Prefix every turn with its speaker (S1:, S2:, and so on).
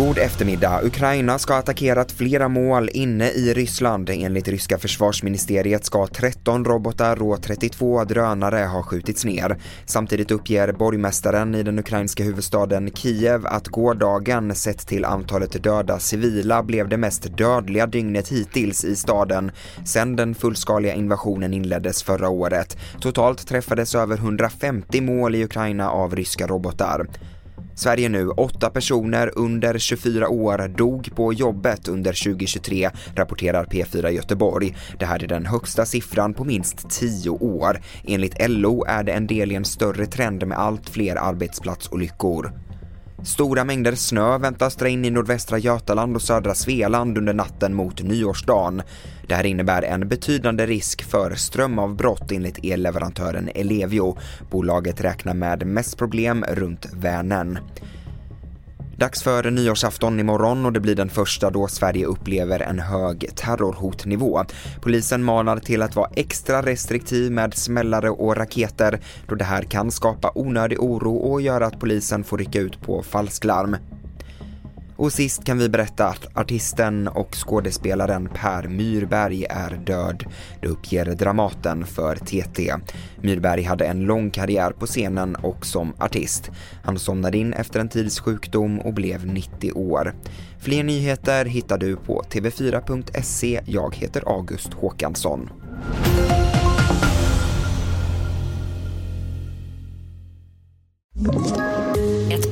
S1: God eftermiddag. Ukraina ska ha attackerat flera mål inne i Ryssland. Enligt ryska försvarsministeriet ska 13 robotar och 32 drönare ha skjutits ner. Samtidigt uppger borgmästaren i den ukrainska huvudstaden Kiev att gårdagen sett till antalet döda civila blev det mest dödliga dygnet hittills i staden sedan den fullskaliga invasionen inleddes förra året. Totalt träffades över 150 mål i Ukraina av ryska robotar. Sverige nu, åtta personer under 24 år dog på jobbet under 2023, rapporterar P4 Göteborg. Det här är den högsta siffran på minst 10 år. Enligt LO är det en del i en större trend med allt fler arbetsplatsolyckor. Stora mängder snö väntas dra in i nordvästra Götaland och södra Svealand under natten mot nyårsdagen. Det här innebär en betydande risk för strömavbrott enligt elleverantören Ellevio. Bolaget räknar med mest problem runt Vänern. Dags för nyårsafton imorgon och det blir den första då Sverige upplever en hög terrorhotnivå. Polisen manar till att vara extra restriktiv med smällare och raketer då det här kan skapa onödig oro och göra att polisen får rycka ut på falsklarm. Och sist kan vi berätta att artisten och skådespelaren Per Myrberg är död. Det uppger Dramaten för TT. Myrberg hade en lång karriär på scenen och som artist. Han somnade in efter en tids sjukdom och blev 90 år. Fler nyheter hittar du på tv4.se. Jag heter August Håkansson.